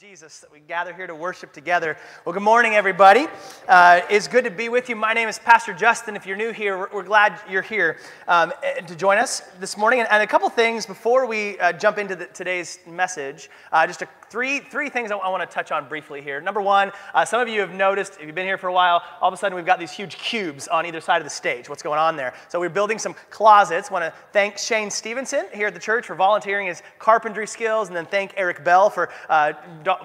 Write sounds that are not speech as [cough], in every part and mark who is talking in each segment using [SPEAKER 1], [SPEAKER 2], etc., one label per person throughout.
[SPEAKER 1] Jesus that we gather here to worship together. Well, good morning, everybody. Uh, it's good to be with you. My name is Pastor Justin. If you're new here, we're, we're glad you're here um, to join us this morning. And, and, a couple things before we uh, jump into the, today's message. Uh, just a, three, three things I, I want to touch on briefly here. Number one, uh, some of you have noticed, if you've been here for a while, all of a sudden we've got these huge cubes on either side of the stage. What's going on there? So we're building some closets. want to thank Shane Stevenson here at the church for volunteering his carpentry skills, and then thank Eric Bell for uh,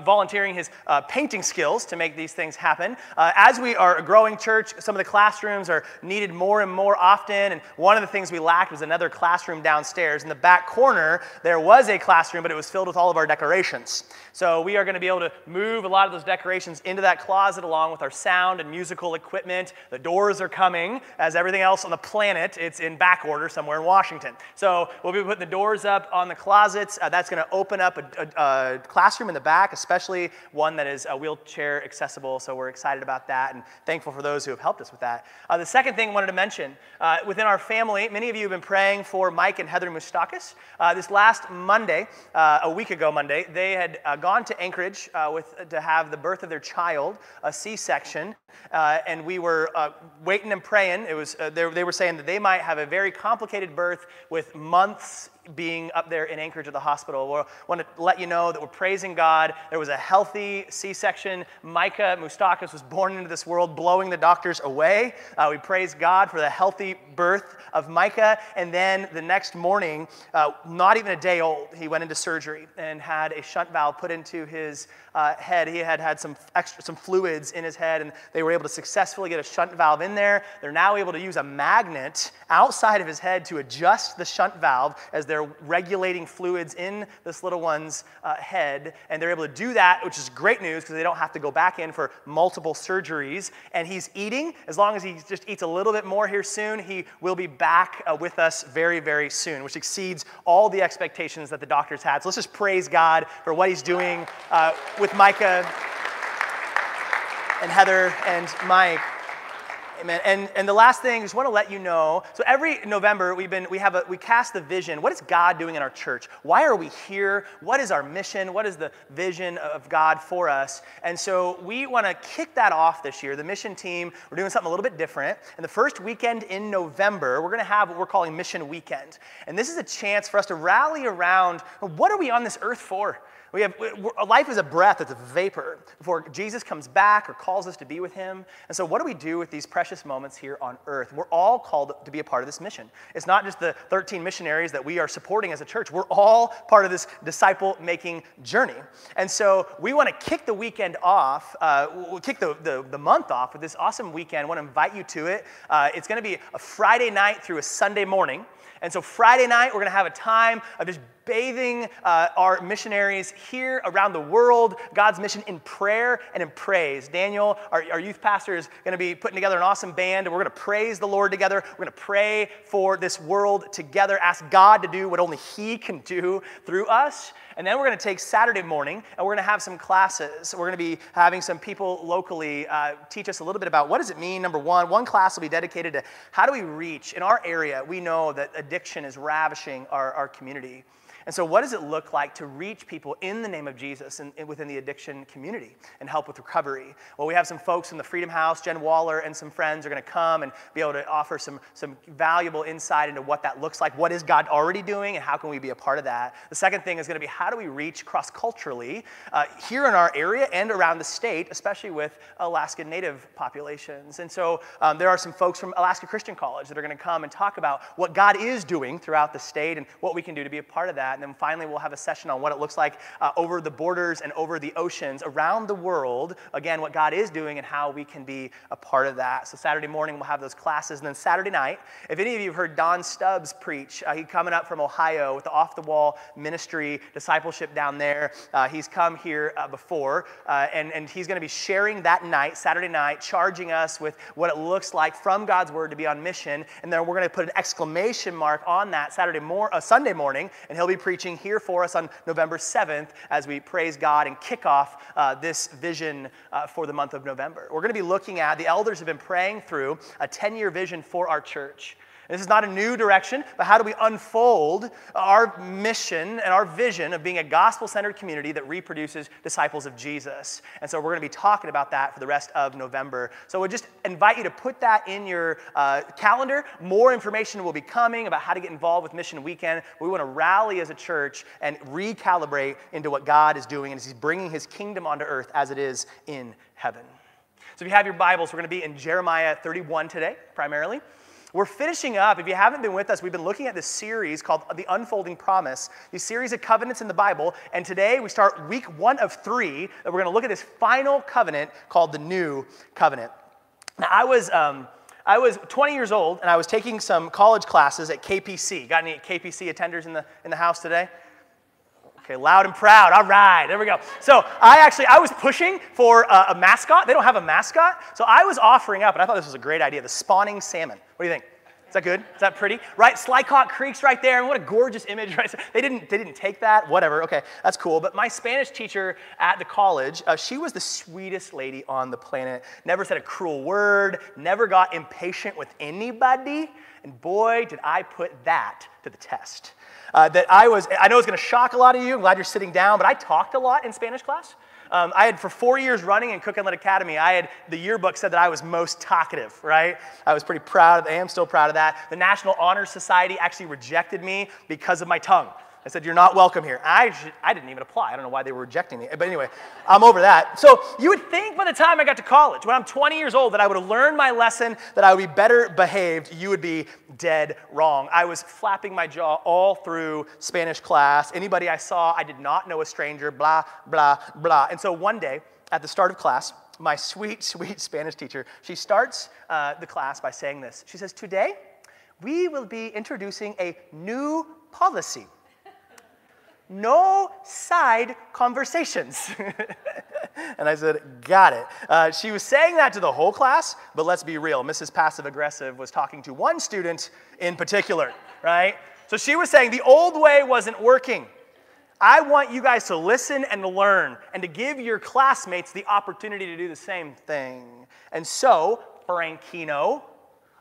[SPEAKER 1] volunteering his uh, painting skills to make these things happen. Uh, as we are a growing church, some of the classrooms are needed more and more often. And one of the things we lacked was another classroom downstairs. In the back corner, there was a classroom, but it was filled with all of our decorations. So we are going to be able to move a lot of those decorations into that closet along with our sound and musical equipment. The doors are coming. As everything else on the planet, it's in back order somewhere in Washington. So we'll be putting the doors up on the closets. Uh, that's going to open up a, a, a classroom in the back especially one that is wheelchair accessible. So we're excited about that and thankful for those who have helped us with that. Uh, the second thing I wanted to mention uh, within our family, many of you have been praying for Mike and Heather Moustakis. Uh, this last Monday, uh, a week ago Monday, they had uh, gone to Anchorage uh, with, to have the birth of their child, a C section. Uh, and we were uh, waiting and praying. It was, uh, they, they were saying that they might have a very complicated birth with months being up there in Anchorage at the hospital. We want to let you know that we're praising God. There was a healthy C section. Micah Moustakis was born into this world, blowing the doctors away. Uh, we praise God for the healthy birth of Micah. And then the next morning, uh, not even a day old, he went into surgery and had a shunt valve put into his uh, head. He had had some extra, some fluids in his head, and they were able to successfully get a shunt valve in there. They're now able to use a magnet outside of his head to adjust the shunt valve as they're regulating fluids in this little one's uh, head. And they're able to do that, which is great news because they don't have to go back in for multiple surgeries. And he's eating. As long as he just eats a little bit more here soon, he will be back uh, with us very, very soon, which exceeds all the expectations that the doctors had. So let's just praise God for what he's doing uh, with Micah and Heather and Mike. Amen. And, and the last thing, I just want to let you know. So every November, we've been, we have a, we cast the vision. What is God doing in our church? Why are we here? What is our mission? What is the vision of God for us? And so we want to kick that off this year. The mission team, we're doing something a little bit different. And the first weekend in November, we're going to have what we're calling Mission Weekend. And this is a chance for us to rally around what are we on this earth for? We have, life is a breath, it's a vapor before Jesus comes back or calls us to be with him. And so, what do we do with these precious moments here on earth? We're all called to be a part of this mission. It's not just the 13 missionaries that we are supporting as a church, we're all part of this disciple making journey. And so, we want to kick the weekend off, uh, we'll kick the, the, the, month off with this awesome weekend. I want to invite you to it. Uh, it's going to be a Friday night through a Sunday morning. And so Friday night, we're going to have a time of just bathing uh, our missionaries here around the world, God's mission in prayer and in praise. Daniel, our, our youth pastor, is going to be putting together an awesome band, and we're going to praise the Lord together. We're going to pray for this world together, ask God to do what only He can do through us. And then we're going to take Saturday morning and we're going to have some classes. We're going to be having some people locally uh, teach us a little bit about what does it mean. Number one, one class will be dedicated to how do we reach. In our area, we know that addiction is ravishing our, our community. And so, what does it look like to reach people in the name of Jesus and, and, within the addiction community and help with recovery? Well, we have some folks in the Freedom House, Jen Waller and some friends are going to come and be able to offer some, some valuable insight into what that looks like. What is God already doing, and how can we be a part of that? The second thing is going to be how do we reach cross culturally uh, here in our area and around the state, especially with Alaskan Native populations. And so, um, there are some folks from Alaska Christian College that are going to come and talk about what God is doing throughout the state and what we can do to be a part of that. And then finally, we'll have a session on what it looks like uh, over the borders and over the oceans around the world. Again, what God is doing and how we can be a part of that. So Saturday morning, we'll have those classes. And then Saturday night, if any of you have heard Don Stubbs preach, uh, he's coming up from Ohio with the Off the Wall Ministry discipleship down there. Uh, he's come here uh, before, uh, and, and he's going to be sharing that night, Saturday night, charging us with what it looks like from God's Word to be on mission. And then we're going to put an exclamation mark on that Saturday mor- uh, Sunday morning, and he'll be preaching here for us on November 7th as we praise God and kick off uh, this vision uh, for the month of November. We're going to be looking at, the elders have been praying through a 10 year vision for our church. This is not a new direction, but how do we unfold our mission and our vision of being a gospel centered community that reproduces disciples of Jesus? And so we're going to be talking about that for the rest of November. So we'll just invite you to put that in your uh, calendar. More information will be coming about how to get involved with Mission Weekend. We want to rally as a church and recalibrate into what God is doing and He's bringing His kingdom onto earth as it is in heaven. So if you have your Bibles, we're going to be in Jeremiah 31 today, primarily. We're finishing up. If you haven't been with us, we've been looking at this series called The Unfolding Promise, these series of covenants in the Bible. And today we start week one of three, and we're going to look at this final covenant called the New Covenant. Now, I was. Um, I was 20 years old and I was taking some college classes at KPC. Got any KPC attenders in the, in the house today? Okay, loud and proud. All right, there we go. So I actually, I was pushing for a, a, mascot. They don't have a mascot. So I was offering up, and I thought this was a great idea, the spawning salmon. What do you think? Is that good? Is that pretty? Right, Slikok Creek's right there, and what a gorgeous image, right? They didn't, they didn't take that, whatever, okay, that's cool. But my Spanish teacher at the college, uh, she was the sweetest lady on the planet. Never said a cruel word, never got impatient with anybody, and boy, did I put that to the test uh, that I was, I know it's going to shock a lot of you. I'm glad you're sitting down, but I talked a lot in Spanish class. Um, I had, for four years running in Cook Inlet Academy, I had, the yearbook said that I was most talkative, right? I was pretty proud of, I am still proud of that. The National Honor Society actually rejected me because of my tongue. I said, You're not welcome here. I, I didn't even apply. I don't know why they were rejecting me. But anyway, I'm over that. So you would think by the time I got to college, when I'm 20 years old, that I would have learned my lesson, that I would be better behaved. You would be dead wrong. I was flapping my jaw all through Spanish class. Anybody I saw, I did not know a stranger, blah, blah, blah. And so one day, at the start of class, my sweet, sweet Spanish teacher, she starts uh, the class by saying this. She says, Today, we will be introducing a new policy no side conversations. [laughs] and I said, Got it. Uh, she was saying that to the whole class, but let's be real. Mrs. Passive Aggressive was talking to one student in particular, right? So she was saying the old way wasn't working. I want you guys to listen and learn and to give your classmates the opportunity to do the same thing. And so, Franchino,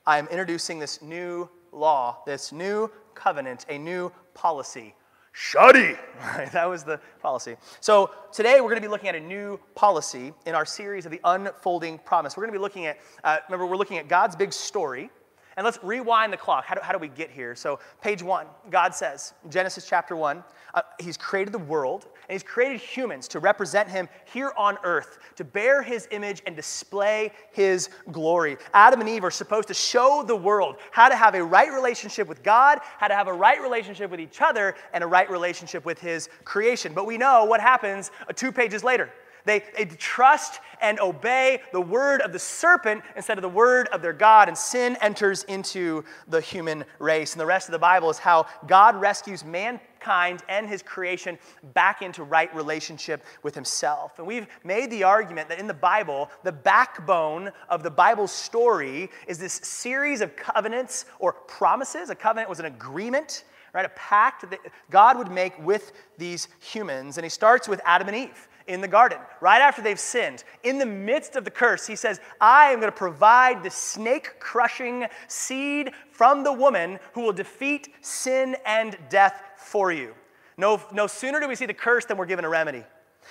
[SPEAKER 1] I'm introducing this new law, this new covenant, a new policy Shuddy. [laughs] Right, that was the policy. So today we're going to be looking at a new policy in our series of the unfolding promise. We're going to be looking at, uh, remember, we're looking at God's big story. And let's rewind the clock. How do, how do we get here? So, page one, God says, Genesis chapter one, uh, He's created the world and He's created humans to represent Him here on earth, to bear His image and display His glory. Adam and Eve are supposed to show the world how to have a right relationship with God, how to have a right relationship with each other, and a right relationship with His creation. But we know what happens two pages later. They, they trust and obey the word of the serpent instead of the word of their God, and sin enters into the human race. And the rest of the Bible is how God rescues mankind and his creation back into right relationship with himself. And we've made the argument that in the Bible, the backbone of the Bible story is this series of covenants or promises. A covenant was an agreement right? A pact that God would make with these humans. And he starts with Adam and Eve in the garden, right after they've sinned. In the midst of the curse, he says, I am going to provide the snake crushing seed from the woman who will defeat sin and death for you. No, no sooner do we see the curse than we're given a remedy.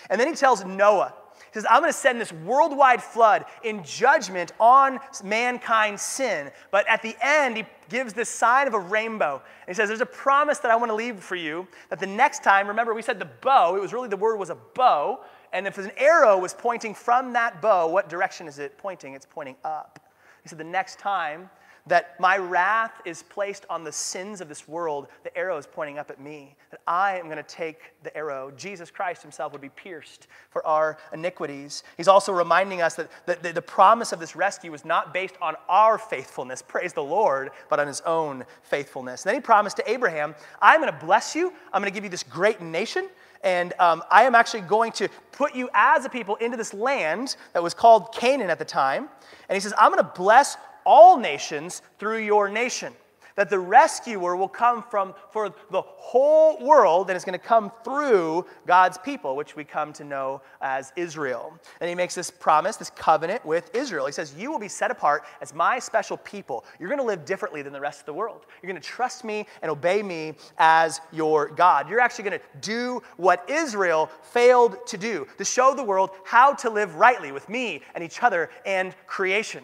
[SPEAKER 1] And then he tells Noah, he says, I'm going to send this worldwide flood in judgment on mankind's sin. But at the end, he gives this sign of a rainbow. And he says, There's a promise that I want to leave for you that the next time, remember, we said the bow, it was really the word was a bow. And if an arrow was pointing from that bow, what direction is it pointing? It's pointing up. He said, The next time that my wrath is placed on the sins of this world, the arrow is pointing up at me. That I am going to take the arrow. Jesus Christ himself would be pierced for our iniquities. He's also reminding us that, the, the promise of this rescue was not based on our faithfulness, praise the Lord, but on his own faithfulness. And then he promised to Abraham, I'm going to bless you, I'm going to give you this great nation. And um, I am actually going to put you as a people into this land that was called Canaan at the time. And he says, I'm going to bless all nations through your nation. that the rescuer will come from for the whole world and is going to come through God's people, which we come to know as Israel. And he makes this promise, this covenant with Israel. He says, You will be set apart as my special people. You're going to live differently than the rest of the world. You're going to trust me and obey me as your God. You're actually going to do what Israel failed to do to show the world how to live rightly with me and each other and creation.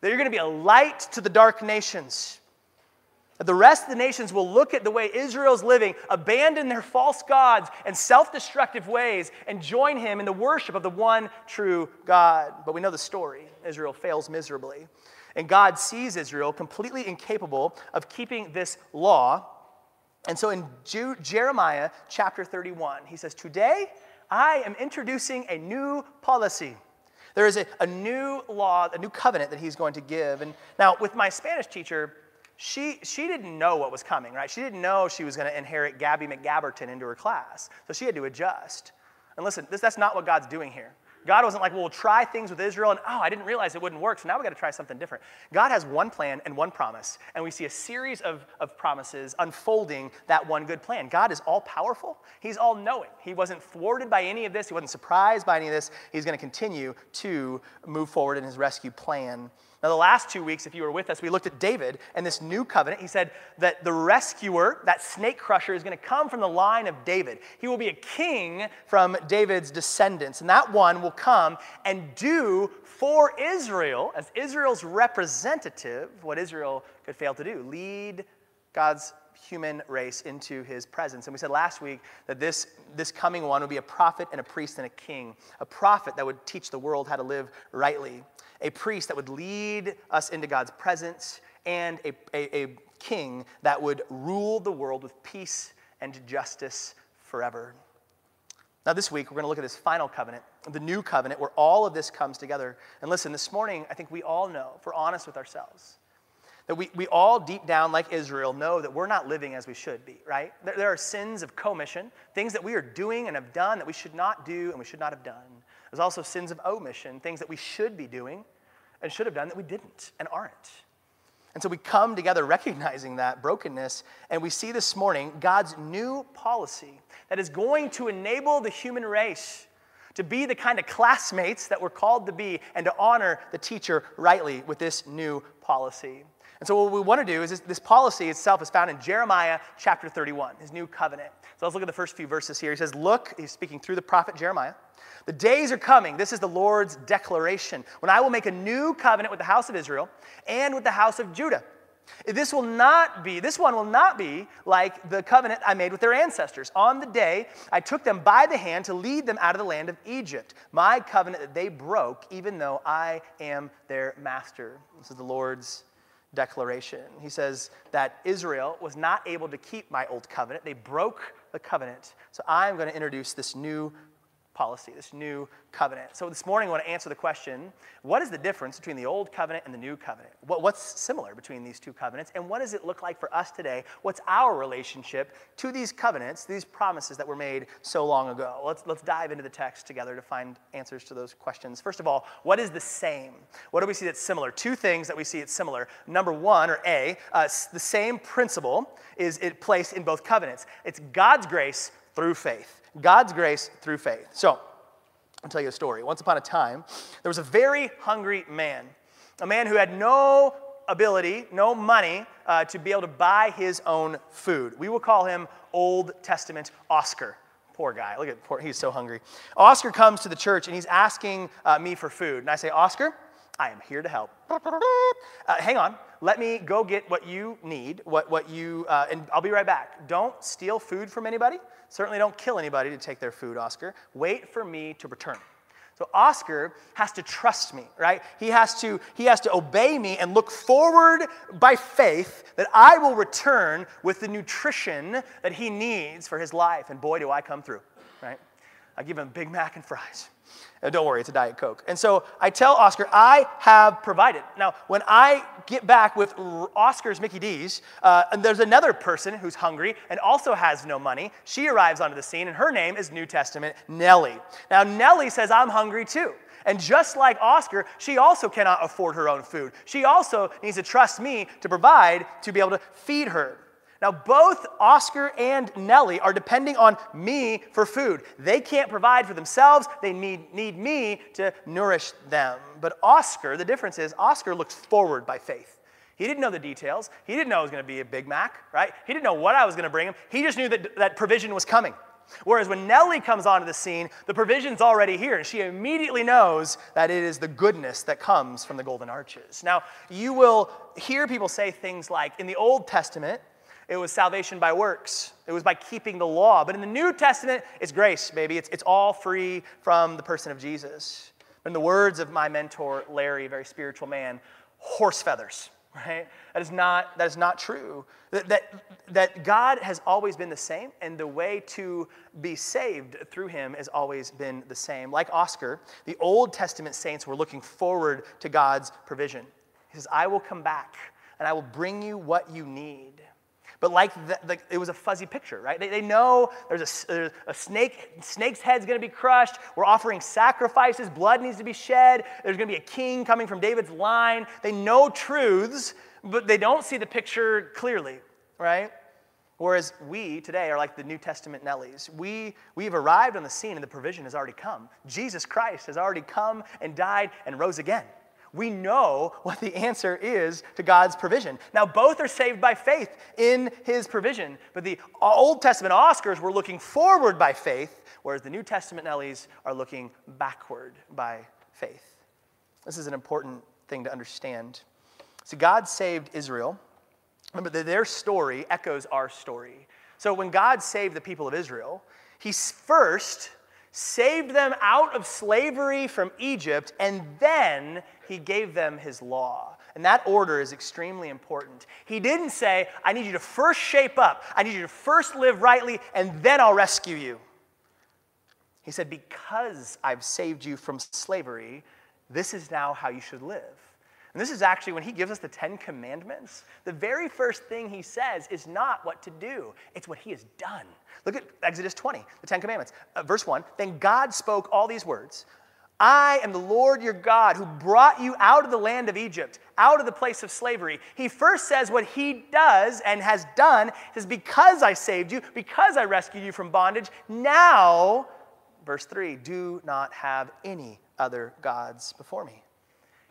[SPEAKER 1] That you're going to be a light to the dark nations the rest of the nations will look at the way Israel's living, abandon their false gods and self destructive ways, and join him in the worship of the one true God. But we know the story Israel fails miserably. And God sees Israel completely incapable of keeping this law. And so in Jeremiah chapter 31, he says, Today I am introducing a new policy. There is a, a new law, a new covenant that he's going to give. And now, with my Spanish teacher, she, she didn't know what was coming, right? She didn't know she was going to inherit Gabby McGabberton into her class. So she had to adjust. And listen, this, that's not what God's doing here. God wasn't like, well, we'll try things with Israel, and oh, I didn't realize it wouldn't work, so now we got to try something different. God has one plan and one promise, and we see a series of, of promises unfolding that one good plan. God is all powerful, He's all knowing. He wasn't thwarted by any of this, He wasn't surprised by any of this. He's going to continue to move forward in His rescue plan. Now, the last two weeks, if you were with us, we looked at David and this new covenant. He said that the rescuer, that snake crusher, is going to come from the line of David. He will be a king from David's descendants. And that one will come and do for Israel, as Israel's representative, what Israel could fail to do lead God's human race into his presence. And we said last week that this, this coming one would be a prophet and a priest and a king, a prophet that would teach the world how to live rightly a priest that would lead us into God's presence, and a, a, a king that would rule the world with peace and justice forever. Now, this week, we're going to look at this final covenant, the new covenant, where all of this comes together. And listen, this morning, I think we all know, if we're honest with ourselves, that we, we all deep down, like Israel, know that we're not living as we should be, right? There, there are sins of commission, things that we are doing and have done that we should not do and we should not have done. There's also sins of omission, things that we should be doing and should have done that we didn't and aren't. And so we come together recognizing that brokenness, and we see this morning God's new policy that is going to enable the human race to be the kind of classmates that we're called to be and to honor the teacher rightly with this new policy. And so, what we want to do is this, this, policy itself is found in Jeremiah chapter 31, his new covenant. So, let's look at the first few verses here. He says, Look, he's speaking through the prophet Jeremiah. The days are coming, this is the Lord's declaration, when I will make a new covenant with the house of Israel and with the house of Judah. This will not be, this one will not be like the covenant I made with their ancestors. On the day I took them by the hand to lead them out of the land of Egypt, my covenant that they broke, even though I am their master. This is the Lord's declaration. He says that Israel was not able to keep my old covenant. They broke the covenant. So I'm going to introduce this new policy, this new covenant. So this morning I want to answer the question what is the difference between the old covenant and the new covenant? What, what's similar between these two covenants? And what does it look like for us today? What's our relationship to these covenants, these promises that were made so long ago? Let's, let's dive into the text together to find answers to those questions. First of all, what is the same? What do we see that's similar? Two things that we see it's similar. Number one, or A, uh, the same principle is it placed in both covenants. It's God's grace through faith. God's grace through faith. So, I'll tell you a story. Once upon a time, there was a very hungry man, a man who had no ability, no money uh, to be able to buy his own food. We will call him Old Testament Oscar. Poor guy. Look at poor, he's so hungry. Oscar comes to the church and he's asking uh, me for food. And I say, Oscar, I am here to help. Uh, hang on. Let me go get what you need, what, what you, uh, and I'll be right back. Don't steal food from anybody. Certainly don't kill anybody to take their food, Oscar. Wait for me to return. So Oscar has to trust me, right? He has to he has to obey me and look forward by faith that I will return with the nutrition that he needs for his life. And boy, do I come through, right? I give him Big Mac and fries. Uh, don't worry, it's a Diet Coke. And so I tell Oscar, I have provided. Now, when I get back with Oscar's Mickey D's, uh, and there's another person who's hungry and also has no money. She arrives onto the scene, and her name is New Testament Nellie. Now, Nellie says, I'm hungry too. And just like Oscar, she also cannot afford her own food. She also needs to trust me to provide to be able to feed her. Now, both Oscar and Nellie are depending on me for food. They can't provide for themselves, they need, need me to nourish them. But Oscar, the difference is, Oscar looks forward by faith. He didn't know the details. He didn't know it was going to be a Big Mac, right? He didn't know what I was going to bring him. He just knew that, that provision was coming. Whereas when Nellie comes onto the scene, the provision's already here, and she immediately knows that it is the goodness that comes from the golden arches. Now, you will hear people say things like in the Old Testament, it was salvation by works. It was by keeping the law. But in the New Testament, it's grace, baby. It's, it's all free from the person of Jesus. in the words of my mentor, Larry, a very spiritual man, horse feathers, right? That is not, that is not true. That, that, that God has always been the same, and the way to be saved through him has always been the same. Like Oscar, the Old Testament saints were looking forward to God's provision. He says, I will come back, and I will bring you what you need. But like the, the, it was a fuzzy picture, right? They, they know there's a, there's a snake, snake's head's to be crushed. We're offering sacrifices. Blood needs to be shed. There's to be a king coming from David's line. They know truths, but they don't see the picture clearly, right? Whereas we today are like the New Testament Nellies. We, we've arrived on the scene and the provision has already come. Jesus Christ has already come and died and rose again we know what the answer is to God's provision. Now, both are saved by faith in his provision, but the Old Testament Oscars were looking forward by faith, whereas the New Testament Nellies are looking backward by faith. This is an important thing to understand. So, God saved Israel. Remember that their story echoes our story. So, when God saved the people of Israel, he first saved them out of slavery from Egypt, and then he gave them his law. And that order is extremely important. He didn't say, I need you to first shape up, I need you to first live rightly, and then I'll rescue you. He said, Because I've saved you from slavery, this is now how you should live. And this is actually when he gives us the Ten Commandments, the very first thing he says is not what to do, it's what he has done. Look at Exodus 20, the Ten Commandments. Uh, verse 1 Then God spoke all these words I am the Lord your God who brought you out of the land of Egypt, out of the place of slavery. He first says what he does and has done. is Because I saved you, because I rescued you from bondage, now, verse 3, do not have any other gods before me.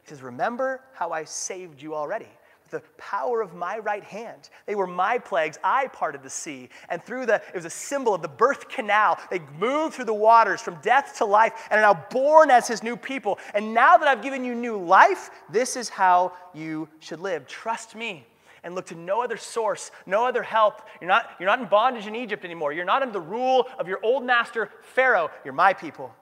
[SPEAKER 1] He says, Remember how I saved you already the power of my right hand. They were my plagues. I parted the sea. And through the, it was a symbol of the birth canal. They moved through the waters from death to life and are now born as his new people. And now that I've given you new life, this is how you should live. Trust me and look to no other source, no other help. You're not, you're not in bondage in Egypt anymore. You're not under the rule of your old master, Pharaoh. You're my people.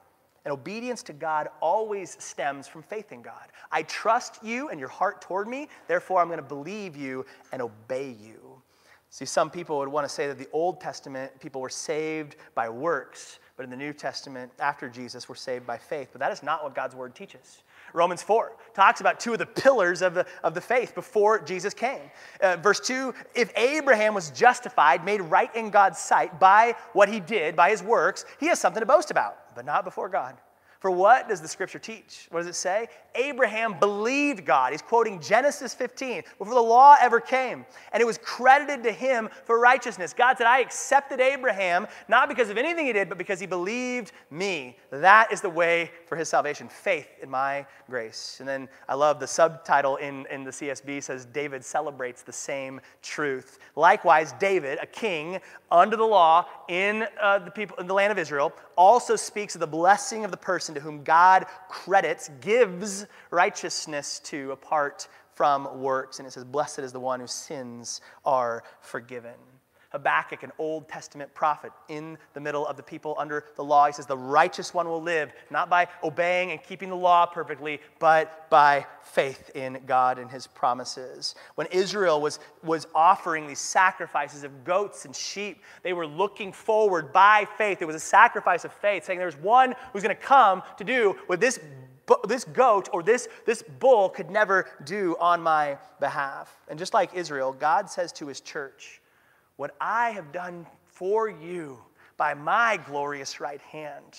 [SPEAKER 1] And obedience to God always stems from faith in God. I trust you and your heart toward me, therefore I'm going to believe you and obey you. See, some people would want to say that the Old Testament people were saved by works, but in the New Testament, after Jesus, we're saved by faith. But that is not what God's word teaches. Romans 4 talks about two of the pillars of the, of the faith before Jesus came. Uh, verse 2 If Abraham was justified, made right in God's sight by what he did, by his works, he has something to boast about but not before God. For what does the scripture teach? What does it say? Abraham believed God. He's quoting Genesis 15, before the law ever came. And it was credited to him for righteousness. God said, I accepted Abraham, not because of anything he did, but because he believed me. That is the way for his salvation faith in my grace. And then I love the subtitle in, in the CSB says, David celebrates the same truth. Likewise, David, a king under the law in, uh, the, people, in the land of Israel, also speaks of the blessing of the person to whom God credits, gives righteousness to apart from works. And it says, Blessed is the one whose sins are forgiven. Habakkuk, an Old Testament prophet in the middle of the people under the law. He says, The righteous one will live, not by obeying and keeping the law perfectly, but by faith in God and his promises. When Israel was, was offering these sacrifices of goats and sheep, they were looking forward by faith. It was a sacrifice of faith, saying there's one who's going to come to do what this this goat or this, this bull could never do on my behalf. And just like Israel, God says to his church, what I have done for you by my glorious right hand,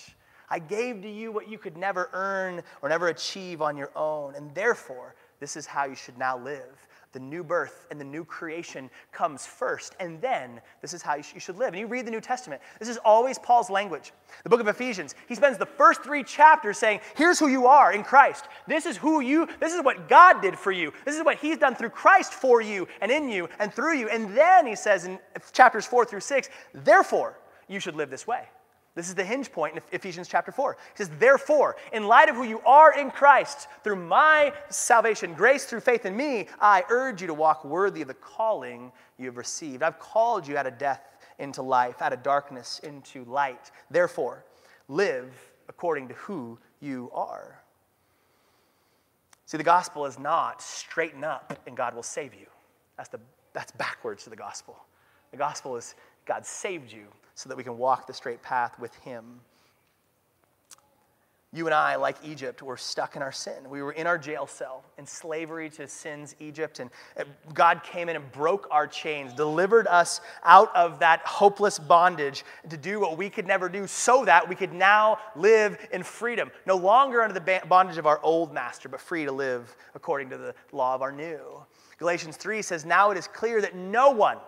[SPEAKER 1] I gave to you what you could never earn or never achieve on your own. And therefore, this is how you should now live. The new birth and the new creation comes first, and then this is how you, sh- you should live. And you read the New Testament, this is always Paul's language. The book of Ephesians, he spends the first three chapters saying, Here's who you are in Christ. This is who you, this is what God did for you. This is what he's done through Christ for you and in you and through you. And then he says in chapters four through six, Therefore, you should live this way. This is the hinge point in Ephesians chapter 4. He says, Therefore, in light of who you are in Christ, through my salvation, grace through faith in me, I urge you to walk worthy of the calling you have received. I've called you out of death into life, out of darkness into light. Therefore, live according to who you are. See, the gospel is not straighten up and God will save you. That's, the, that's backwards to the gospel. The gospel is God saved you so that we can walk the straight path with Him. You and I, like Egypt, were stuck in our sin. We were in our jail cell in slavery to sin's Egypt, and God came in and broke our chains, delivered us out of that hopeless bondage to do what we could never do so that we could now live in freedom. No longer under the bondage of our old master, but free to live according to the law of our new. Galatians 3 says, Now it is clear that no one,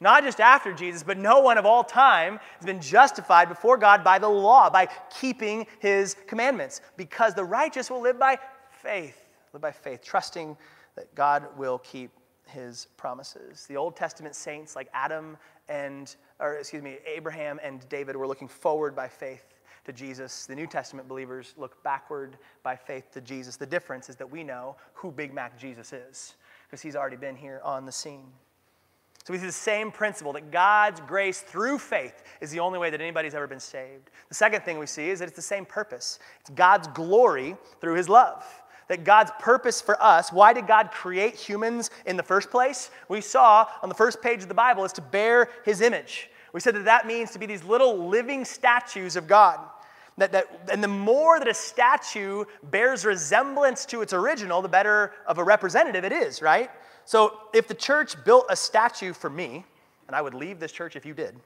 [SPEAKER 1] not just after Jesus, but no one of all time has been justified before God by the law, by keeping his commandments, because the righteous will live by faith, live by faith, trusting that God will keep his promises. The Old Testament saints like Adam and, or excuse me, Abraham and David were looking forward by faith to Jesus. The New Testament believers look backward by faith to Jesus. The difference is that we know who Big Mac Jesus is, because he's already been here on the scene. So we see the same principle that God's grace through faith is the only way that anybody's ever been saved. The second thing we see is that it's the same purpose it's God's glory through his love. That God's purpose for us, why did God create humans in the first place? We saw on the first page of the Bible is to bear his image. We said that that means to be these little living statues of God. That, that, and the more that a statue bears resemblance to its original, the better of a representative it is, right? So if the church built a statue for me, and I would leave this church if you did,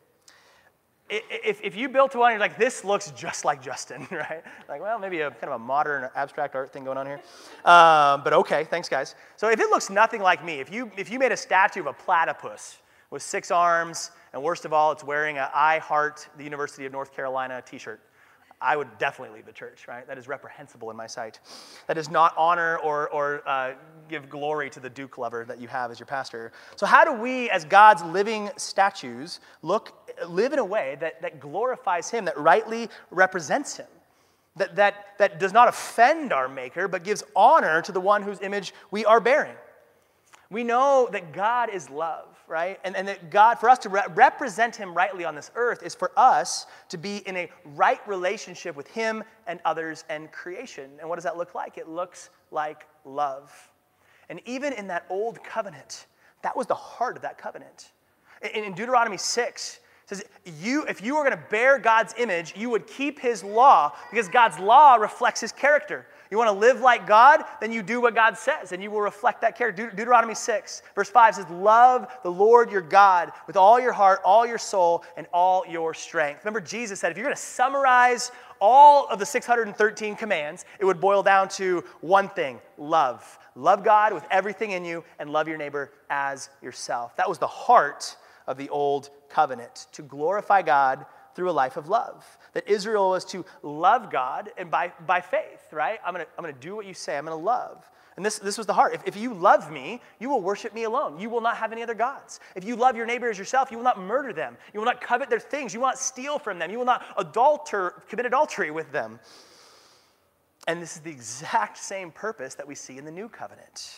[SPEAKER 1] if, if you built one, you're like, this looks just like Justin, [laughs] right? Like, well, maybe a kind of a modern abstract art thing going on here. Um, but okay, thanks, guys. So if it looks nothing like me, if you, if you made a statue of a platypus with six arms, and worst of all, it's wearing a I Heart the University of North Carolina t shirt, I would definitely leave the church, right? That is reprehensible in my sight. That does not honor or, or uh, give glory to the Duke lover that you have as your pastor. So, how do we, as God's living statues, look, live in a way that, that glorifies Him, that rightly represents Him? That, that, that does not offend our Maker, but gives honor to the one whose image we are bearing. We know that God is love, right? And, and that God, for us to re- represent Him rightly on this earth, is for us to be in a right relationship with Him and others and creation. And what does that look like? It looks like love. And even in that old covenant, that was the heart of that covenant. In, in Deuteronomy 6, says you if you were going to bear god's image you would keep his law because god's law reflects his character you want to live like God? Then you do what God says, and you will reflect that character. De- Deuteronomy 6, verse 5 says, Love the Lord your God with all your heart, all your soul, and all your strength. Remember, Jesus said, if you're going to summarize all of the 613 commands, it would boil down to one thing love. Love God with everything in you, and love your neighbor as yourself. That was the heart of the old covenant to glorify God through a life of love. That Israel was to love God and by, by faith, right? I'm gonna, I'm gonna do what you say, I'm gonna love. And this, this was the heart. If, if you love me, you will worship me alone. You will not have any other gods. If you love your neighbor as yourself, you will not murder them. You will not covet their things. You will not steal from them. You will not adulter, commit adultery with them. And this is the exact same purpose that we see in the new covenant.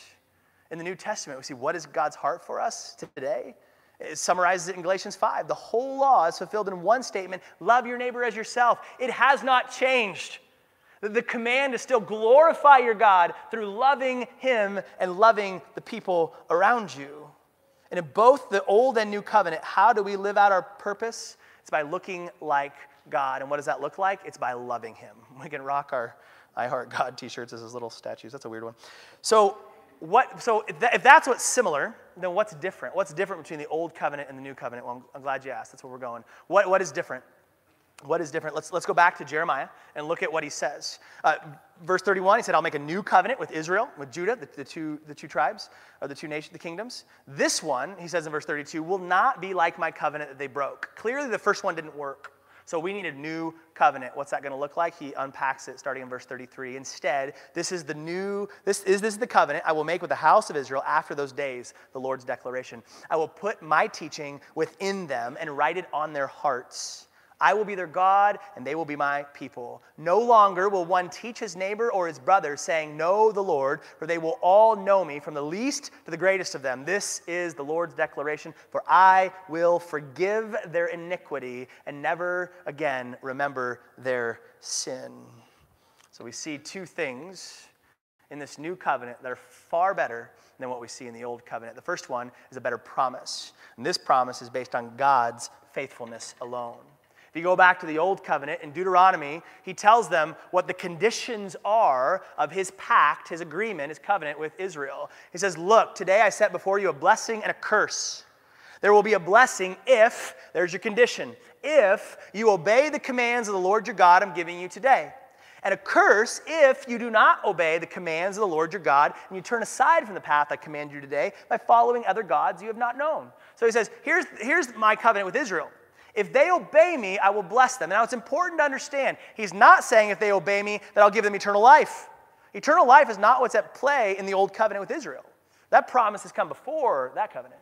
[SPEAKER 1] In the New Testament, we see what is God's heart for us today? It summarizes it in Galatians 5. The whole law is fulfilled in one statement love your neighbor as yourself. It has not changed. The command is still glorify your God through loving Him and loving the people around you. And in both the Old and New Covenant, how do we live out our purpose? It's by looking like God. And what does that look like? It's by loving Him. [laughs] We can rock our I Heart God t shirts as his little statues. That's a weird one. So, what, so if, that, if, that's what's similar, then what's different? What's different between the old covenant and the new covenant? Well, I'm, I'm glad you asked. That's where we're going. What, what is different? What is different? Let's, let's go back to Jeremiah and look at what he says. Uh, verse 31, he said, I'll make a new covenant with Israel, with Judah, the, the, two, the two tribes, or the two nations, the kingdoms. This one, he says in verse 32, will not be like my covenant that they broke. Clearly, the first one didn't work. So we need a new covenant. What's that going to look like? He unpacks it starting in verse 33. Instead, this is the new, this is, this is the covenant I will make with the house of Israel after those days, the Lord's declaration. I will put my teaching within them and write it on their hearts. I will be their God, and they will be my people. No longer will one teach his neighbor or his brother, saying, Know the Lord, for they will all know me, from the least to the greatest of them. This is the Lord's declaration, for I will forgive their iniquity and never again remember their sin. So we see two things in this new covenant that are far better than what we see in the old covenant. The first one is a better promise, and this promise is based on God's faithfulness alone. If you go back to the Old Covenant in Deuteronomy, he tells them what the conditions are of his pact, his agreement, his covenant with Israel. He says, Look, today I set before you a blessing and a curse. There will be a blessing if, there's your condition, if you obey the commands of the Lord your God I'm giving you today. And a curse if you do not obey the commands of the Lord your God and you turn aside from the path I command you today by following other gods you have not known. So he says, Here's, here's my covenant with Israel. If they obey me, I will bless them. Now, it's important to understand, he's not saying if they obey me that I'll give them eternal life. Eternal life is not what's at play in the old covenant with Israel. That promise has come before that covenant.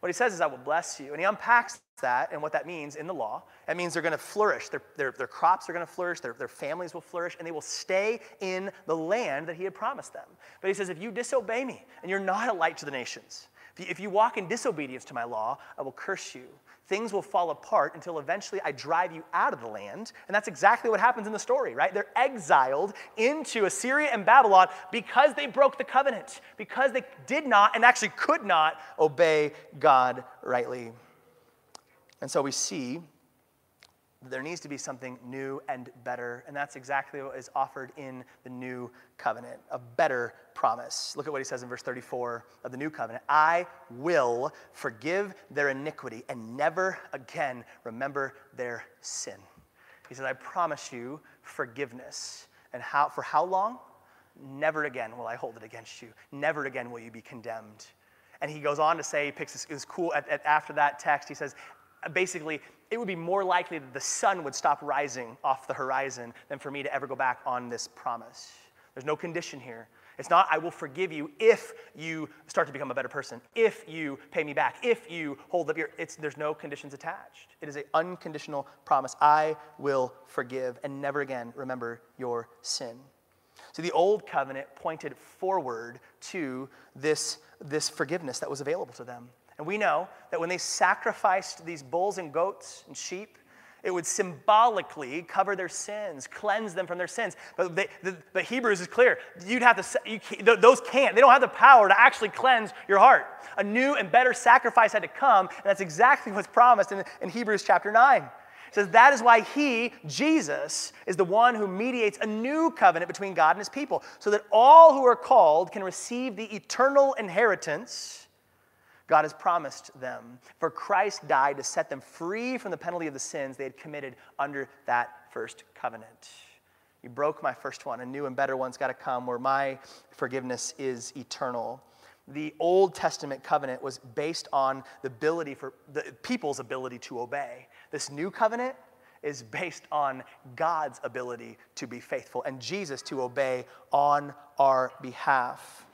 [SPEAKER 1] What he says is, I will bless you. And he unpacks that and what that means in the law. That means they're going to flourish. Their, their, their crops are going to flourish. Their, their families will flourish. And they will stay in the land that he had promised them. But he says, if you disobey me and you're not a light to the nations, if you, if you walk in disobedience to my law, I will curse you things will fall apart until eventually I drive you out of the land. And that's exactly what happens in the story, right? They're exiled into Assyria and Babylon because they broke the covenant, because they did not and actually could not obey God rightly. And so we see there needs to be something new and better. And that's exactly what is offered in the new covenant a better promise. Look at what he says in verse 34 of the new covenant I will forgive their iniquity and never again remember their sin. He says, I promise you forgiveness. And how, for how long? Never again will I hold it against you. Never again will you be condemned. And he goes on to say, he picks this, this cool, at, at, after that text, he says, basically, it would be more likely that the sun would stop rising off the horizon than for me to ever go back on this promise. There's no condition here. It's not, I will forgive you if you start to become a better person, if you pay me back, if you hold up your, it's, there's no conditions attached. It is an unconditional promise. I will forgive and never again remember your sin. So the old covenant pointed forward to this, this forgiveness that was available to them. And we know that when they sacrificed these bulls and goats and sheep, it would symbolically cover their sins, cleanse them from their sins. But, they, the, but Hebrews is clear. You'd have to, you those can't. They don't have the power to actually cleanse your heart. A new and better sacrifice had to come, and that's exactly what's promised in, in Hebrews chapter 9. It says, That is why he, Jesus, is the one who mediates a new covenant between God and his people, so that all who are called can receive the eternal inheritance God has promised them. For Christ died to set them free from the penalty of the sins they had committed under that first covenant. You broke my first one. A new and better one's got to come where my forgiveness is eternal. The Old Testament covenant was based on the ability for the people's ability to obey. This new covenant is based on God's ability to be faithful and Jesus to obey on our behalf.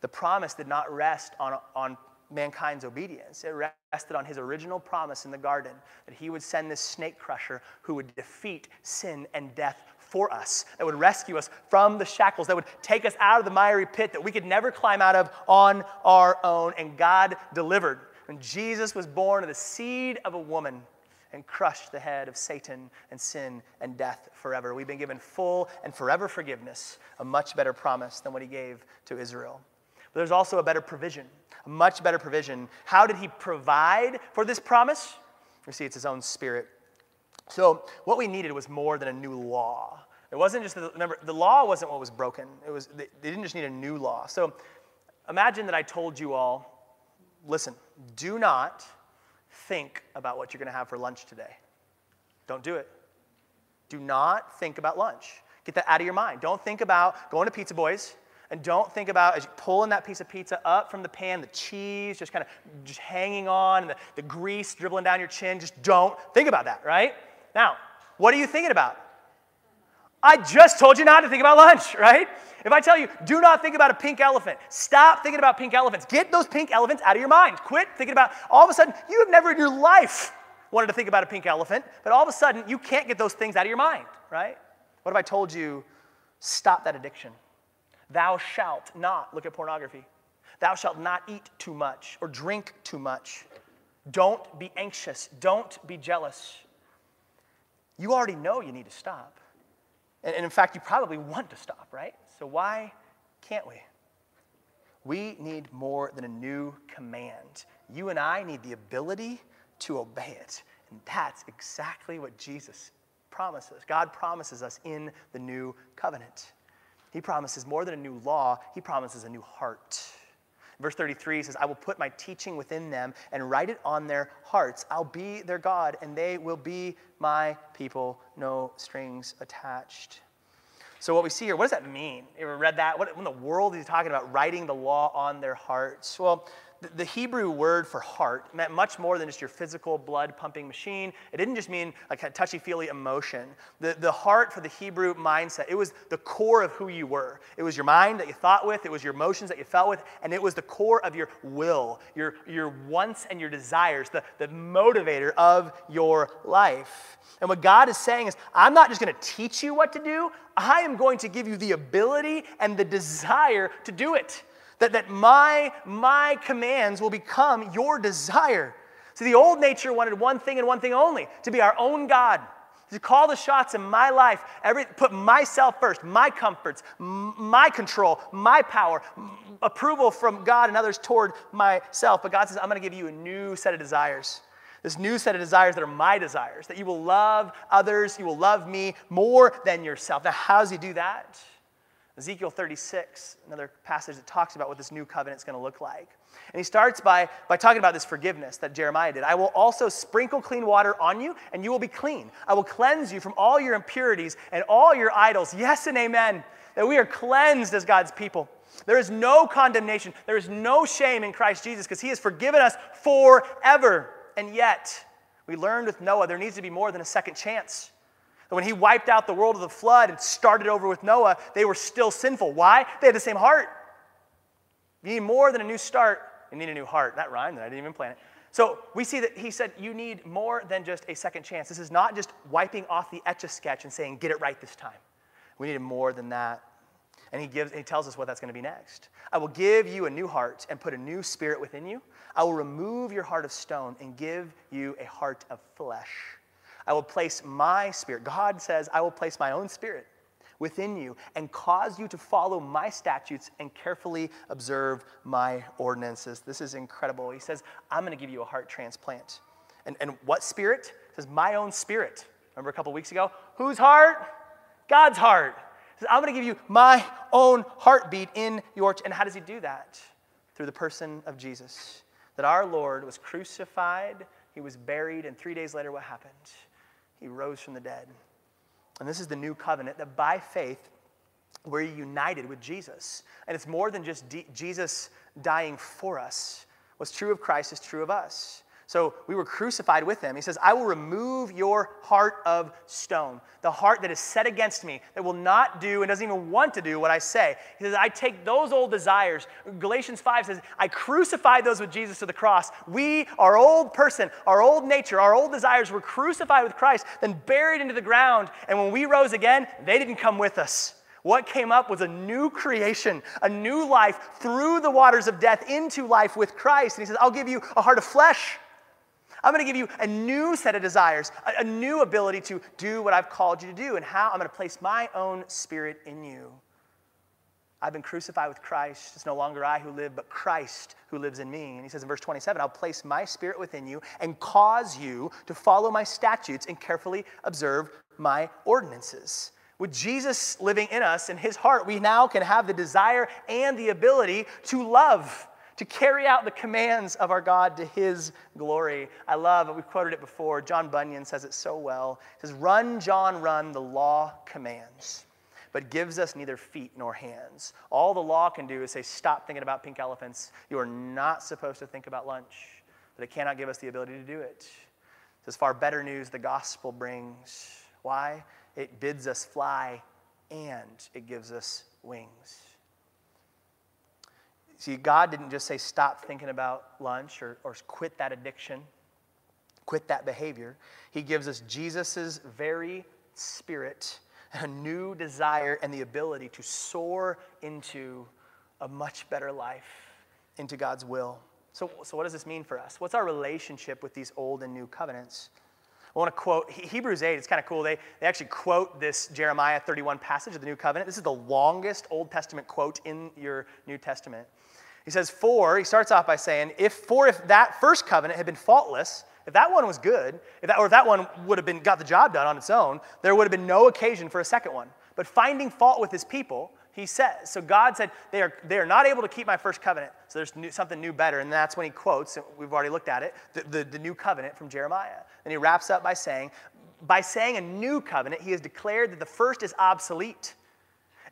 [SPEAKER 1] The promise did not rest on, on mankind's obedience. It rested on his original promise in the garden that he would send this snake crusher who would defeat sin and death for us, that would rescue us from the shackles, that would take us out of the miry pit that we could never climb out of on our own. And God delivered. When Jesus was born of the seed of a woman, and crushed the head of Satan and sin and death forever. We've been given full and forever forgiveness, a much better promise than what he gave to Israel. But there's also a better provision, a much better provision. How did he provide for this promise? We see it's his own spirit. So, what we needed was more than a new law. It wasn't just, the, remember, the law wasn't what was broken. It was, they, they didn't just need a new law. So, imagine that I told you all listen, do not think about what you're going to have for lunch today. Don't do it. Do not think about lunch. Get that out of your mind. Don't think about going to Pizza Boys and don't think about as you pulling that piece of pizza up from the pan, the cheese just kind of just hanging on, and the, the grease dribbling down your chin. Just don't think about that, right? Now, what are you thinking about? I just told you not to think about lunch, [laughs] right? If I tell you, do not think about a pink elephant, stop thinking about pink elephants. Get those pink elephants out of your mind. Quit thinking about, all of a sudden, you have never in your life wanted to think about a pink elephant, but all of a sudden, you can't get those things out of your mind, right? What if I told you, stop that addiction? Thou shalt not look at pornography. Thou shalt not eat too much or drink too much. Don't be anxious. Don't be jealous. You already know you need to stop. And, in fact, you probably want to stop, right? So why can't we? We need more than a new command. You and I need the ability to obey it. And that's exactly what Jesus promises. God promises us in the new covenant. He promises more than a new law, He promises a new heart. Verse 33 says, I will put my teaching within them and write it on their hearts. I'll be their God, and they will be my people, no strings attached. So, what we see here, what does that mean? You ever read that? What in the world is he talking about writing the law on their hearts? Well, the Hebrew word for heart meant much more than just your physical blood pumping machine. It didn't just mean like a touchy feely emotion. The, the heart for the Hebrew mindset, it was the core of who you were. It was your mind that you thought with, it was your emotions that you felt with, and it was the core of your will, your, your wants and your desires, the, the motivator of your life. And what God is saying is, I'm not just going to teach you what to do, I am going to give you the ability and the desire to do it that, that my, my commands will become your desire. See, the old nature wanted one thing and one thing only to be our own God, to call the shots in my life, every, put myself first, my comforts, my control, my power, approval from God and others toward myself. But God says, I'm going to give you a new set of desires. This new set of desires that are my desires, that you will love others, you will love me more than yourself. Now, how does He do that? Ezekiel 36, another passage that talks about what this new covenant is going to look like. And he starts by, by talking about this forgiveness that Jeremiah did. I will also sprinkle clean water on you, and you will be clean. I will cleanse you from all your impurities and all your idols. Yes and amen. That we are cleansed as God's people. There is no condemnation, there is no shame in Christ Jesus because he has forgiven us forever. And yet, we learned with Noah there needs to be more than a second chance. That when he wiped out the world of the flood and started over with Noah, they were still sinful. Why? They had the same heart. You need more than a new start, you need a new heart. That rhymed, I didn't even plan it. So we see that he said you need more than just a second chance. This is not just wiping off the etch a sketch and saying, get it right this time. We needed more than that. And he, gives, he tells us what that's going to be next. I will give you a new heart and put a new spirit within you. I will remove your heart of stone and give you a heart of flesh. I will place my spirit. God says, I will place my own spirit within you and cause you to follow my statutes and carefully observe my ordinances. This is incredible. He says, I'm going to give you a heart transplant. And, and what spirit? He says, my own spirit. Remember a couple weeks ago? Whose heart? God's heart. He says, I'm going to give you my own heartbeat in your. and how does he do that? Through the person of Jesus. That our Lord was crucified, he was buried, and three days later, what happened? He rose from the dead. And this is the new covenant that by faith, we're united with Jesus. And it's more than just D- Jesus dying for us. What's true of Christ is true of us. So we were crucified with him. He says, I will remove your heart of stone, the heart that is set against me, that will not do and doesn't even want to do what I say. He says, I take those old desires. Galatians 5 says, I crucified those with Jesus to the cross. We, our old person, our old nature, our old desires were crucified with Christ, then buried into the ground. And when we rose again, they didn't come with us. What came up was a new creation, a new life through the waters of death into life with Christ. And he says, I'll give you a heart of flesh I'm going to give you a new set of desires, a, a new ability to do what I've called you to do, and how I'm going to place my own spirit in you. I've been crucified with Christ. It's no longer I who live, but Christ who lives in me. And he says in verse 27 I'll place my spirit within you and cause you to follow my statutes and carefully observe my ordinances. With Jesus living in us in his heart, we now can have the desire and the ability to love to carry out the commands of our God to his glory. I love it. We've quoted it before. John Bunyan says it so well. He says, Run, John, run, the law commands, but gives us neither feet nor hands. All the law can do is say, Stop thinking about pink elephants. You are not supposed to think about lunch, but it cannot give us the ability to do it. Says, Far better news the gospel brings. Why? It bids us fly and it gives us wings. See, God didn't just say, stop thinking about lunch or, or quit that addiction, quit that behavior. He gives us Jesus' very spirit, a new desire, and the ability to soar into a much better life, into God's will. So, so what does this mean for us? What's our relationship with these old and new covenants? I want to quote Hebrews 8. It's kind of cool. They, they actually quote this Jeremiah 31 passage of the New Covenant. This is the longest Old Testament quote in your New Testament. He says, For, he starts off by saying, if for if that first covenant had been faultless, if that one was good, if that, or if that one would have been got the job done on its own, there would have been no occasion for a second one. But finding fault with his people, he says. So God said, they are, they are not able to keep my first covenant. So there's new, something new better. And that's when he quotes, we've already looked at it, the, the, the new covenant from Jeremiah. And he wraps up by saying, by saying a new covenant, he has declared that the first is obsolete.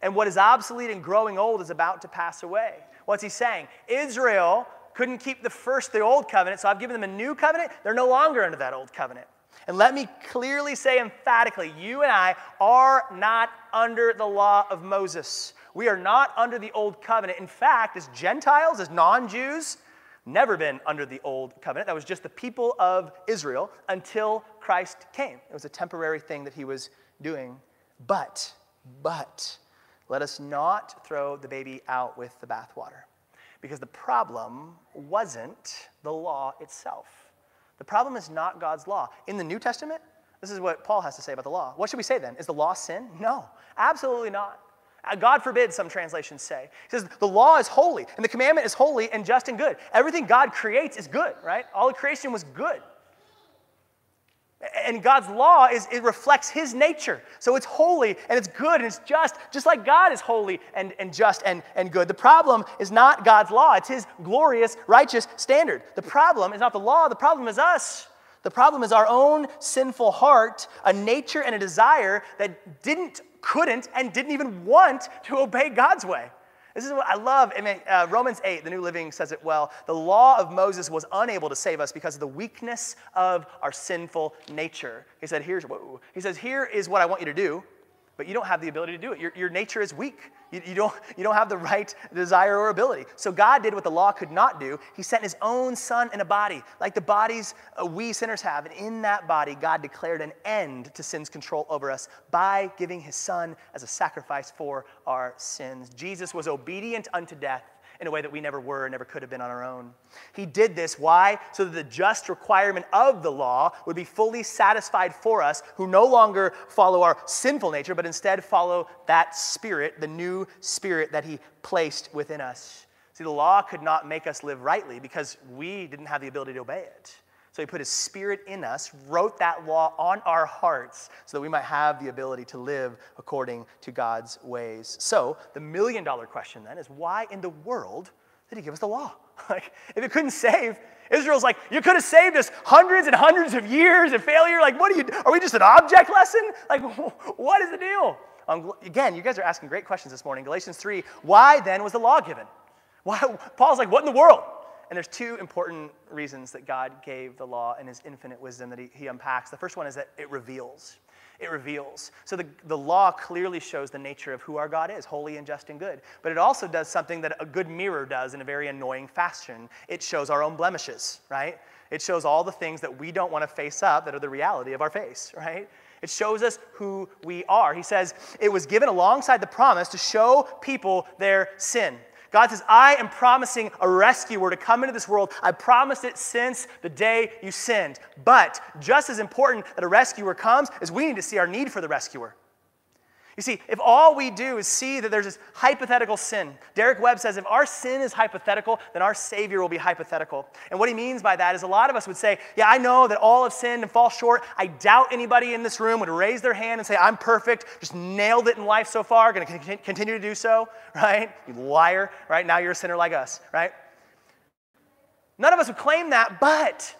[SPEAKER 1] And what is obsolete and growing old is about to pass away. What's he saying? Israel couldn't keep the first, the old covenant, so I've given them a new covenant. They're no longer under that old covenant. And let me clearly say emphatically you and I are not under the law of Moses. We are not under the old covenant. In fact, as Gentiles, as non Jews, never been under the old covenant. That was just the people of Israel until Christ came. It was a temporary thing that he was doing. But, but, let us not throw the baby out with the bathwater. Because the problem wasn't the law itself. The problem is not God's law. In the New Testament, this is what Paul has to say about the law. What should we say then? Is the law sin? No, absolutely not. Uh, God forbid, some translations say. He says the law is holy, and the commandment is holy and just and good. Everything God creates is good, right? All of creation was good. And God's law is it reflects his nature. So it's holy and it's good and it's just, just like God is holy and, and just and, and good. The problem is not God's law, it's his glorious, righteous standard. The problem is not the law, the problem is us. The problem is our own sinful heart, a nature and a desire that didn't, couldn't, and didn't even want to obey God's way. This is what I love. I mean, uh, Romans 8, the New Living says it well. The law of Moses was unable to save us because of the weakness of our sinful nature. He said, Here's whoa. He says, Here is what I want you to do, but you don't have the ability to do it. Your, your nature is weak. You, you, don't, you don't have the right desire or ability. So God did what the law could not do. He sent his own son in a body, like the bodies uh, we sinners have. And in that body, God declared an end to sin's control over us by giving his son as a sacrifice for our sins. Jesus was obedient unto death in a way that we never were and never could have been on our own. He did this. Why? So that the just requirement of the law would be fully satisfied for us who no longer follow our sinful nature, but instead follow that spirit, the new spirit that He placed within us. See, the law could not make us live rightly because we didn't have the ability to obey it. So he put his spirit in us, wrote that law on our hearts so that we might have the ability to live according to God's ways. So the million dollar question then is why in the world did he give us the law? [laughs] Like, if it couldn't save, Israel's like, you could have saved us hundreds and hundreds of years of failure. Like, what are you, are we just an object lesson? Like, [laughs] what is the deal? Um, again, you guys are asking great questions this morning. Galatians 3, why then was the law given? Why, Paul's like, what in the world? And there's two important reasons that God gave the law and his infinite wisdom that he, he unpacks. The first one is that it reveals. It reveals. So the, the law clearly shows the nature of who our God is, holy and just and good. But it also does something that a good mirror does in a very annoying fashion. It shows our own blemishes, right? It shows all the things that we don't want to face up that are the reality of our face, right? It shows us who we are. He says it was given alongside the promise to show people their sin. God says, I am promising a rescuer to come into this world. I promised it since the day you sinned. But just as important that a rescuer comes is we need to see our need for the rescuer. You see, if all we do is see that there's this hypothetical sin, Derek Webb says if our sin is hypothetical, then our Savior will be hypothetical. And what he means by that is a lot of us would say, Yeah, I know that all have sinned and fall short. I doubt anybody in this room would raise their hand and say, I'm perfect, just nailed it in life so far, gonna continue to do so, [laughs] right? You liar, right? Now you're a sinner like us, right? None of us would claim that, but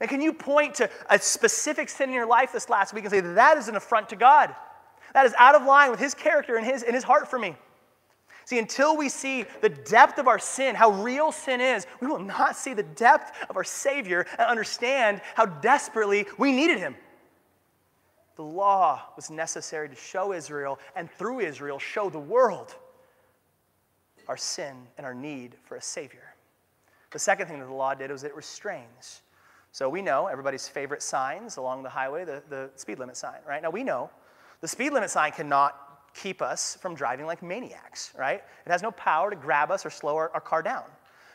[SPEAKER 1] and can you point to a specific sin in your life this last week and say that is an affront to God? That is out of line with his character and his, and his heart for me. See, until we see the depth of our sin, how real sin is, we will not see the depth of our Savior and understand how desperately we needed him. The law was necessary to show Israel, and through Israel, show the world our sin and our need for a Savior. The second thing that the law did was it restrains. So we know everybody's favorite signs along the highway, the, the speed limit sign, right? Now we know the speed limit sign cannot keep us from driving like maniacs, right? It has no power to grab us or slow our, our car down.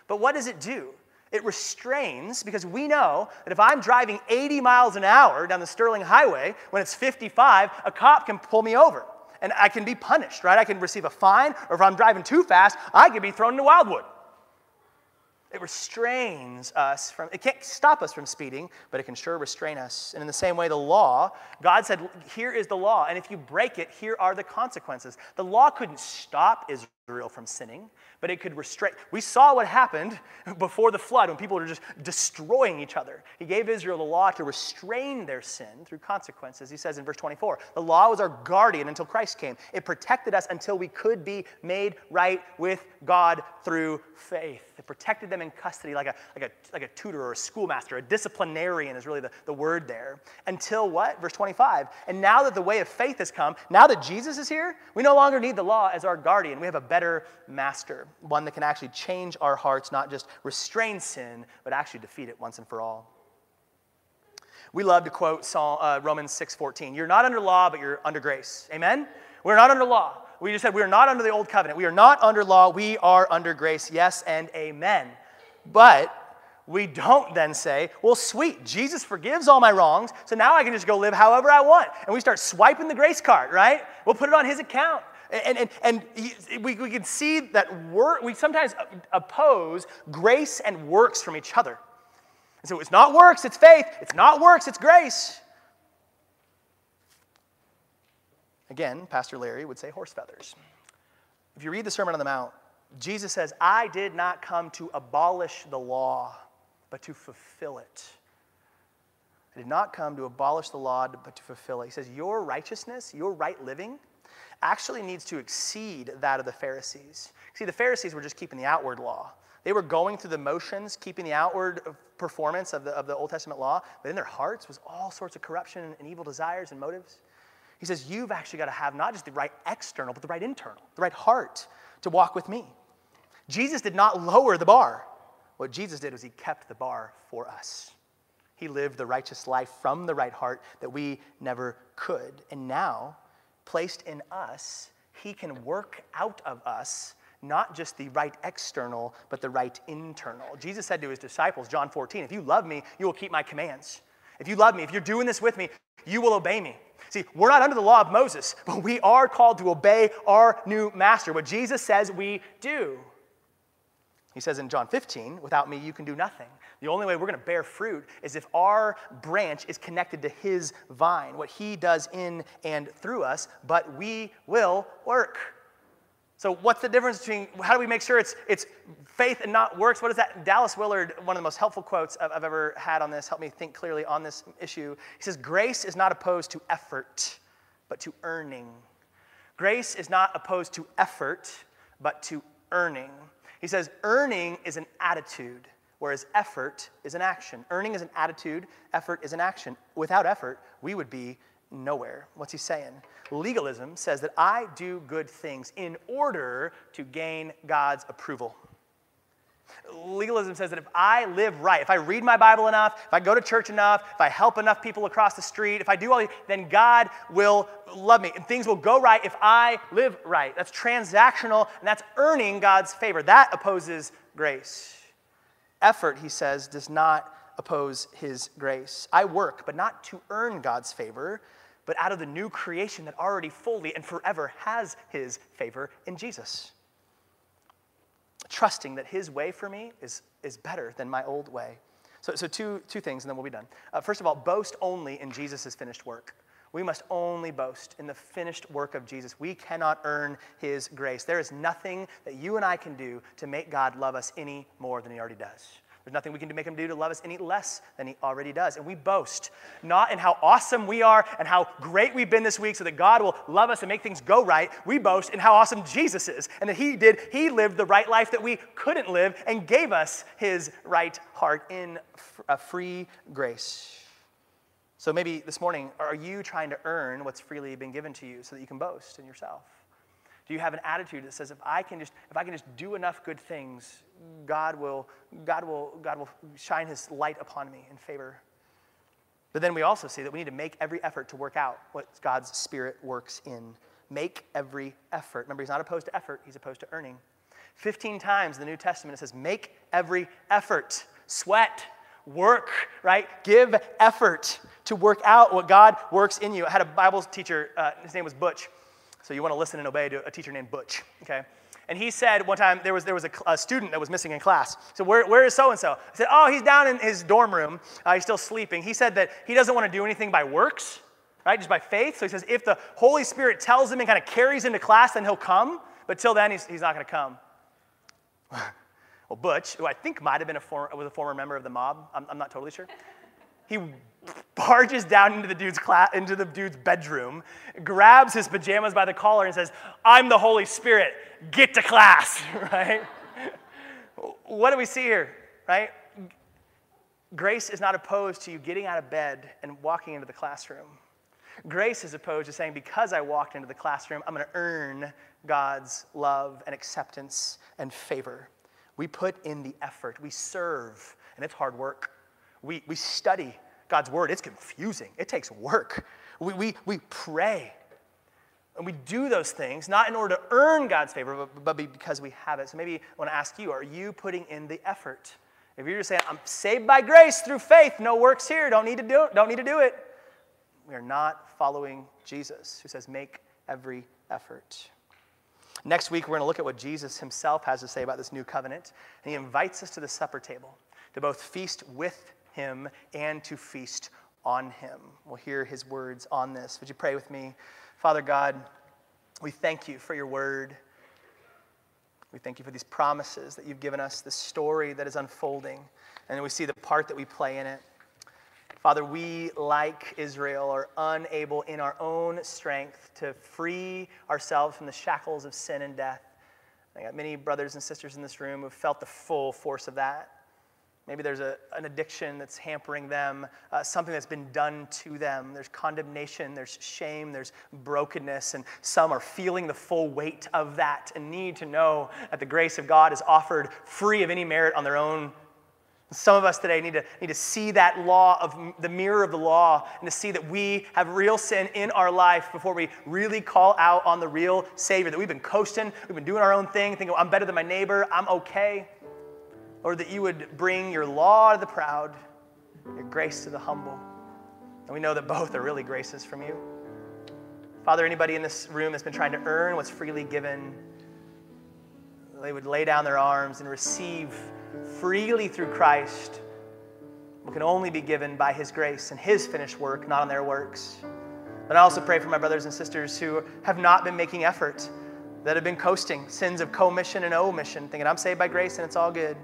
[SPEAKER 1] But what does it do? It restrains because we know that if I'm driving 80 miles an hour down the Sterling Highway when it's 55, a cop can pull me over and I can be punished, right? I can receive a fine, or if I'm driving too fast, I could be thrown into Wildwood. It restrains us from, it can't stop us from speeding, but it can sure restrain us. And in the same way, the law, God said, here is the law, and if you break it, here are the consequences. The law couldn't stop Israel from sinning, but it could restrain. We saw what happened [laughs] before the flood when people were just destroying each other. He gave Israel the law to restrain their sin through consequences. He says in verse 24, the law was our guardian until Christ came. It protected us until we could be made right with God through faith. It protected them in custody like a, like a, like a tutor or a schoolmaster. A disciplinarian is really the, the word there. Until what? Verse 25. And now that the way of faith has come, now that Jesus is here, we no longer need the law as our guardian. We have a better master one that can actually change our hearts, not just restrain sin, but actually defeat it once and for all. We love to quote Psalm, uh, Romans 6:14. You're not under law, but you're under grace. Amen? We're not under law. We just said we are not under the old covenant. We are not under law. We are under grace. Yes and amen. But we don't then say, well, sweet, Jesus forgives all my wrongs, so now I can just go live however I want. And we start swiping the grace card, right? We'll put it on his account. And, and, and he, we, we can see that work, we sometimes oppose grace and works from each other. And so it's not works, it's faith. It's not works, it's grace. Again, Pastor Larry would say horse feathers. If you read the Sermon on the Mount, Jesus says, I did not come to abolish the law, but to fulfill it. I did not come to abolish the law, but to fulfill it. He says, Your righteousness, your right living, actually needs to exceed that of the Pharisees. See, the Pharisees were just keeping the outward law. They were going through the motions, keeping the outward performance of the, of the Old Testament law, but in their hearts was all sorts of corruption and evil desires and motives. He says, You've actually got to have not just the right external, but the right internal, the right heart to walk with me. Jesus did not lower the bar. What Jesus did was he kept the bar for us. He lived the righteous life from the right heart that we never could. And now placed in us, He can work out of us not just the right external, but the right internal. Jesus said to his disciples, John 14, if you love me, you will keep my commands. If you love me, if you're doing this with me, you will obey me. See, we're not under the law of Moses, but we are called to obey our new master, what Jesus says we do. He says in John 15, without me, you can do nothing. The only way we're going to bear fruit is if our branch is connected to His vine, what He does in and through us, but we will work. So, what's the difference between how do we make sure it's, it's faith and not works? What is that? Dallas Willard, one of the most helpful quotes I've, I've ever had on this, helped me think clearly on this issue. He says, Grace is not opposed to effort, but to earning. Grace is not opposed to effort, but to earning. He says, Earning is an attitude whereas effort is an action. Earning is an attitude, effort is an action. Without effort, we would be nowhere. What's he saying? Legalism says that I do good things in order to gain God's approval. Legalism says that if I live right, if I read my Bible enough, if I go to church enough, if I help enough people across the street, if I do all these, then God will love me and things will go right if I live right. That's transactional and that's earning God's favor. That opposes grace. Effort, he says, does not oppose his grace. I work, but not to earn God's favor, but out of the new creation that already fully and forever has his favor in Jesus. Trusting that his way for me is, is better than my old way. So, so two, two things, and then we'll be done. Uh, first of all, boast only in Jesus' finished work. We must only boast in the finished work of Jesus. We cannot earn his grace. There is nothing that you and I can do to make God love us any more than he already does. There's nothing we can make him do to love us any less than he already does. And we boast not in how awesome we are and how great we've been this week so that God will love us and make things go right. We boast in how awesome Jesus is and that he did, he lived the right life that we couldn't live and gave us his right heart in a free grace. So maybe this morning, are you trying to earn what's freely been given to you so that you can boast in yourself? Do you have an attitude that says if I can just if I can just do enough good things, God will God will God will shine his light upon me in favor. But then we also see that we need to make every effort to work out what God's spirit works in. Make every effort. Remember, he's not opposed to effort, he's opposed to earning. 15 times in the New Testament it says, make every effort. Sweat, work, right? Give effort to work out what God works in you. I had a Bible teacher, uh, his name was Butch. So you want to listen and obey to a teacher named Butch, okay? And he said one time there was, there was a, a student that was missing in class. So where, where is so and so? I said, oh, he's down in his dorm room. Uh, he's still sleeping. He said that he doesn't want to do anything by works, right? Just by faith. So he says if the Holy Spirit tells him and kind of carries him to class, then he'll come. But till then, he's, he's not going to come. [laughs] well, Butch, who I think might have been a former, was a former member of the mob, I'm, I'm not totally sure. He barges down into the dude's class, into the dude's bedroom, grabs his pajamas by the collar, and says, "I'm the Holy Spirit. Get to class." [laughs] Right? what do we see here? Right? Grace is not opposed to you getting out of bed and walking into the classroom. Grace is opposed to saying, because I walked into the classroom, I'm going to earn God's love and acceptance and favor. We put in the effort, we serve, and it's hard work. We, we study God's word. It's confusing, it takes work. We, we, we pray. And we do those things not in order to earn God's favor, but, but because we have it. So maybe I want to ask you are you putting in the effort? If you're just saying, I'm saved by grace through faith, no works here, don't need to do it, don't need to do it. We are not following Jesus, who says, make every effort. Next week, we're going to look at what Jesus himself has to say about this new covenant. And he invites us to the supper table to both feast with him and to feast on him. We'll hear his words on this. Would you pray with me? Father God, we thank you for your word. We thank you for these promises that you've given us, this story that is unfolding, and we see the part that we play in it. Father, we, like Israel, are unable in our own strength to free ourselves from the shackles of sin and death. I got many brothers and sisters in this room who have felt the full force of that. Maybe there's a, an addiction that's hampering them, uh, something that's been done to them. There's condemnation, there's shame, there's brokenness, and some are feeling the full weight of that and need to know that the grace of God is offered free of any merit on their own. Some of us today need to, need to see that law of the mirror of the law and to see that we have real sin in our life before we really call out on the real Savior. That we've been coasting, we've been doing our own thing, thinking, I'm better than my neighbor, I'm okay. Lord, that you would bring your law to the proud, your grace to the humble. And we know that both are really graces from you. Father, anybody in this room that's been trying to earn what's freely given, they would lay down their arms and receive freely through Christ what can only be given by His grace and His finished work, not on their works. But I also pray for my brothers and sisters who have not been making effort, that have been coasting, sins of commission and omission, thinking, I'm saved by grace and it's all good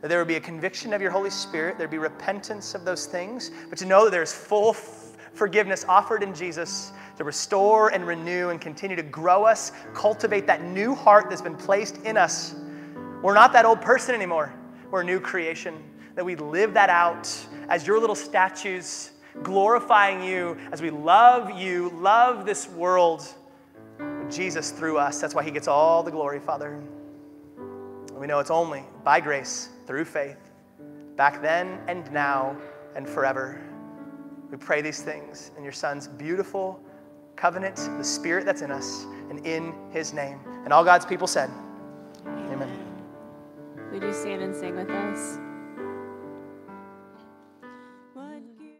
[SPEAKER 1] that there would be a conviction of your Holy Spirit, there'd be repentance of those things, but to know that there's full f- forgiveness offered in Jesus to restore and renew and continue to grow us, cultivate that new heart that's been placed in us. We're not that old person anymore, we're a new creation. That we live that out as your little statues, glorifying you as we love you, love this world. Jesus through us. That's why he gets all the glory, Father. We know it's only by grace through faith, back then and now and forever. We pray these things in your Son's beautiful covenant, the Spirit that's in us, and in his name. And all God's people said, Amen.
[SPEAKER 2] Would you stand and sing with us?